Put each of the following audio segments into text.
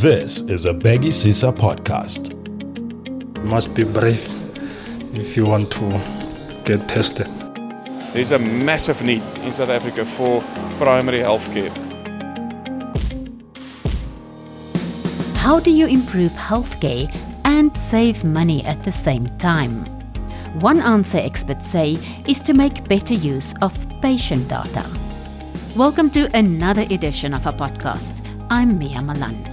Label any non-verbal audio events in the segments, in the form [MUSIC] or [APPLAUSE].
This is a Bhekisisa podcast. You must be brave if you want to get tested. There's a massive need in South Africa for primary health care. How do you improve healthcare and save money at the same time? One answer experts say is to make better use of patient data. Welcome to another edition of our podcast. I'm Mia Malan.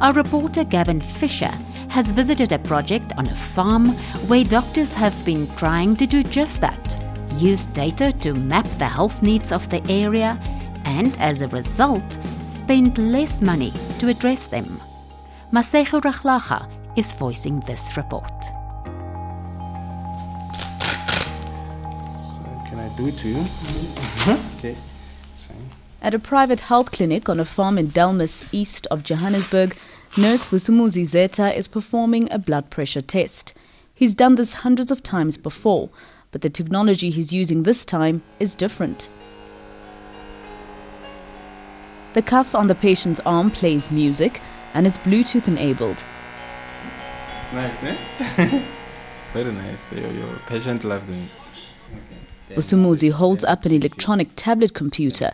Our reporter Gavin Fisher has visited a project on a farm where doctors have been trying to do just that use data to map the health needs of the area and, as a result, spend less money to address them. Masego Rahlaga is voicing this report. So can I do it to you? Mm-hmm. Okay. At a private health clinic on a farm in Delmas, east of Johannesburg, nurse Vusumuzi Zeta is performing a blood pressure test. He's done this hundreds of times before, but the technology he's using this time is different. The cuff on the patient's arm plays music and is Bluetooth enabled. It's nice, ne? [LAUGHS] it's very nice. Your, your patient loved it. Vusumuzi holds up an electronic tablet computer.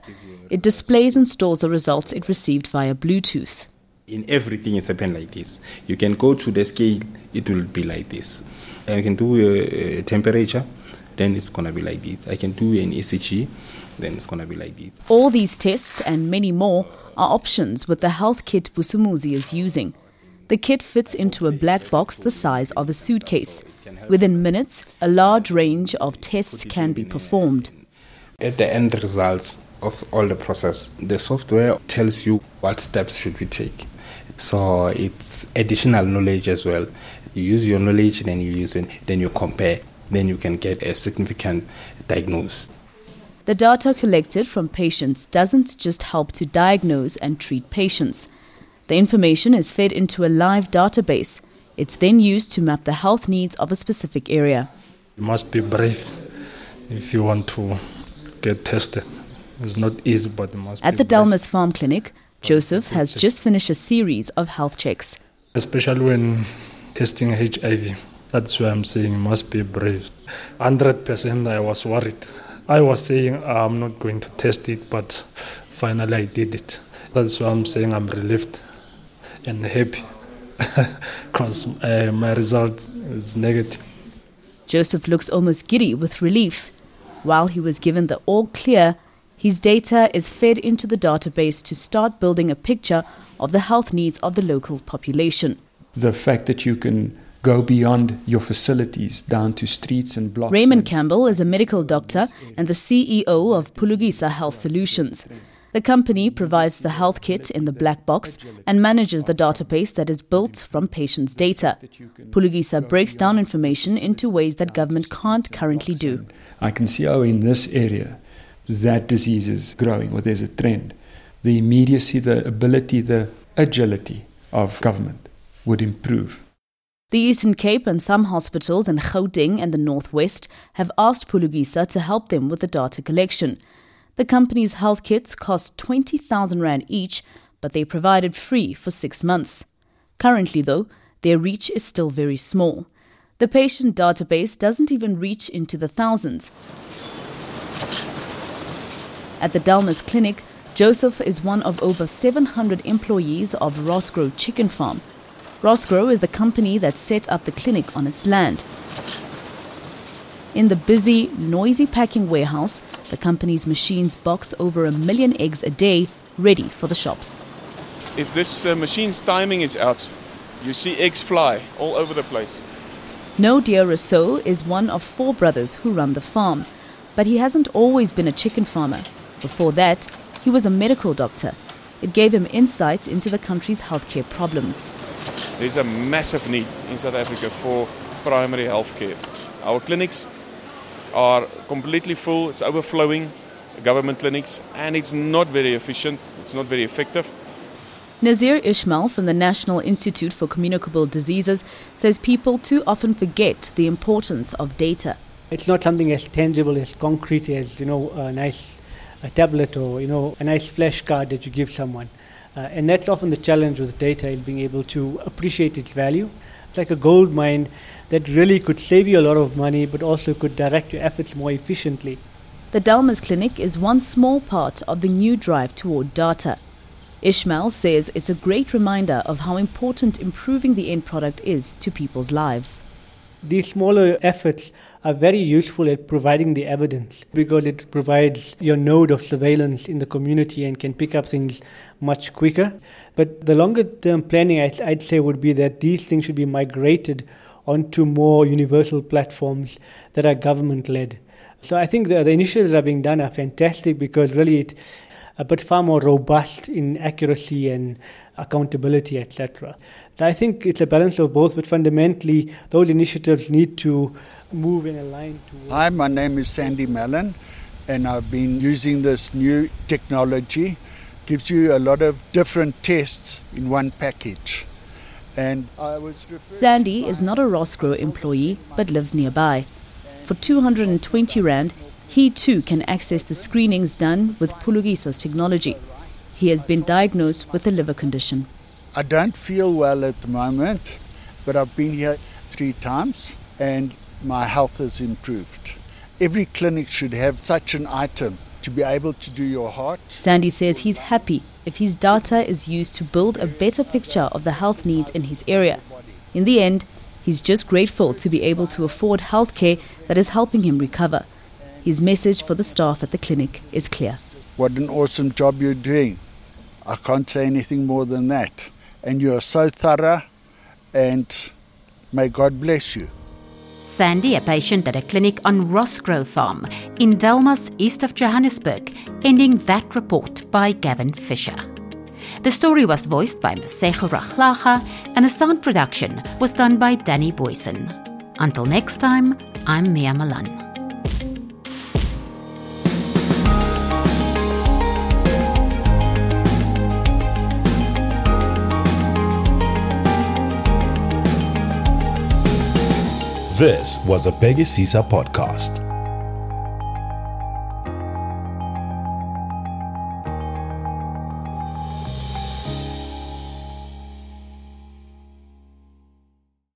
It displays and stores the results it received via Bluetooth. In everything, it's happened like this. You can go to the scale, it will be like this. I can do a, a temperature, then it's going to be like this. I can do an ECG, then it's going to be like this. All these tests and many more are options with the health kit Vusumuzi is using. The kit fits into a black box the size of a suitcase. Within minutes, a large range of tests can be performed. At the end results of all the process, the software tells you what steps should we take. So it's additional knowledge as well. You use your knowledge, then you use it, then you compare, then you can get a significant diagnosis. The data collected from patients doesn't just help to diagnose and treat patients. The information is fed into a live database. It's then used to map the health needs of a specific area. You must be brave if you want to get tested. It's not easy, but you must At the Delmas Farm Clinic, Joseph has just finished a series of health checks. Especially when testing HIV. That's why I'm saying you must be brave. 100% I was worried. I was saying I'm not going to test it, but finally I did it. That's why I'm saying I'm relieved and happy [LAUGHS] because uh, my result is negative. Joseph looks almost giddy with relief. While he was given the all clear, his data is fed into the database to start building a picture of the health needs of the local population. The fact that you can go beyond your facilities down to streets and blocks. Raymond Campbell is a medical doctor and the CEO of Pulugisa Health Solutions. The company provides the health kit in the black box and manages the database that is built from patients' data. Pulugisa breaks down information into ways that government can't currently do. I can see how in this area that disease is growing or there's a trend. The immediacy, the ability, the agility of government would improve. The Eastern Cape and some hospitals in Gauteng and the Northwest have asked Pulugisa to help them with the data collection. The company's health kits cost 20,000 Rand each, but they provided free for six months. Currently, though, their reach is still very small. The patient database doesn't even reach into the thousands. At the Delmas Clinic, Joseph is one of over 700 employees of Rossgro Chicken Farm. Rossgro is the company that set up the clinic on its land. In the busy, noisy packing warehouse, the company's machines box over a million eggs a day, ready for the shops. If this uh, machine's timing is out, you see eggs fly all over the place. No Dear Rousseau is one of four brothers who run the farm, but he hasn't always been a chicken farmer. Before that, he was a medical doctor. It gave him insight into the country's healthcare problems. There's a massive need in South Africa for primary health care. Our clinics are completely full, it's overflowing, government clinics, and it's not very efficient, it's not very effective. Nazir Ismail from the National Institute for Communicable Diseases says people too often forget the importance of data. It's not something as tangible, as concrete as, you know, a nice a tablet or, you know, a nice flash card that you give someone. Uh, and that's often the challenge with data is being able to appreciate its value. It's like a gold mine that really could save you a lot of money, but also could direct your efforts more efficiently. The Delmas Clinic is one small part of the new drive toward data. Ismail says it's a great reminder of how important improving the end product is to people's lives. These smaller efforts are very useful at providing the evidence because it provides your node of surveillance in the community and can pick up things much quicker. But the longer term planning, I'd, I'd say, would be that these things should be migrated onto more universal platforms that are government led. So I think the, the initiatives that are being done are fantastic because really it a bit far more robust in accuracy and accountability, etc. I think it's a balance of both, but fundamentally, those initiatives need to move in a line. Hi, my name is Sandy Mellon, and I've been using this new technology. Gives you a lot of different tests in one package. And I was Sandy is not a Rossgro employee, but lives nearby. For 220 Rand, he too can access the screenings done with Pulugisa's technology. He has been diagnosed with a liver condition. I don't feel well at the moment, but I've been here three times and my health has improved. Every clinic should have such an item to be able to do your heart. Sandy says he's happy if his data is used to build a better picture of the health needs in his area. In the end, he's just grateful to be able to afford healthcare that is helping him recover. His message for the staff at the clinic is clear. What an awesome job you're doing. I can't say anything more than that. And you are so thorough, and may God bless you. Sandy, a patient at a clinic on Rosgrove Farm in Delmas, east of Johannesburg, ending that report by Gavin Fisher. The story was voiced by Masego Rahlaga, and the sound production was done by Danny Boyson. Until next time, I'm Mia Malan. This was a Bhekisisa podcast.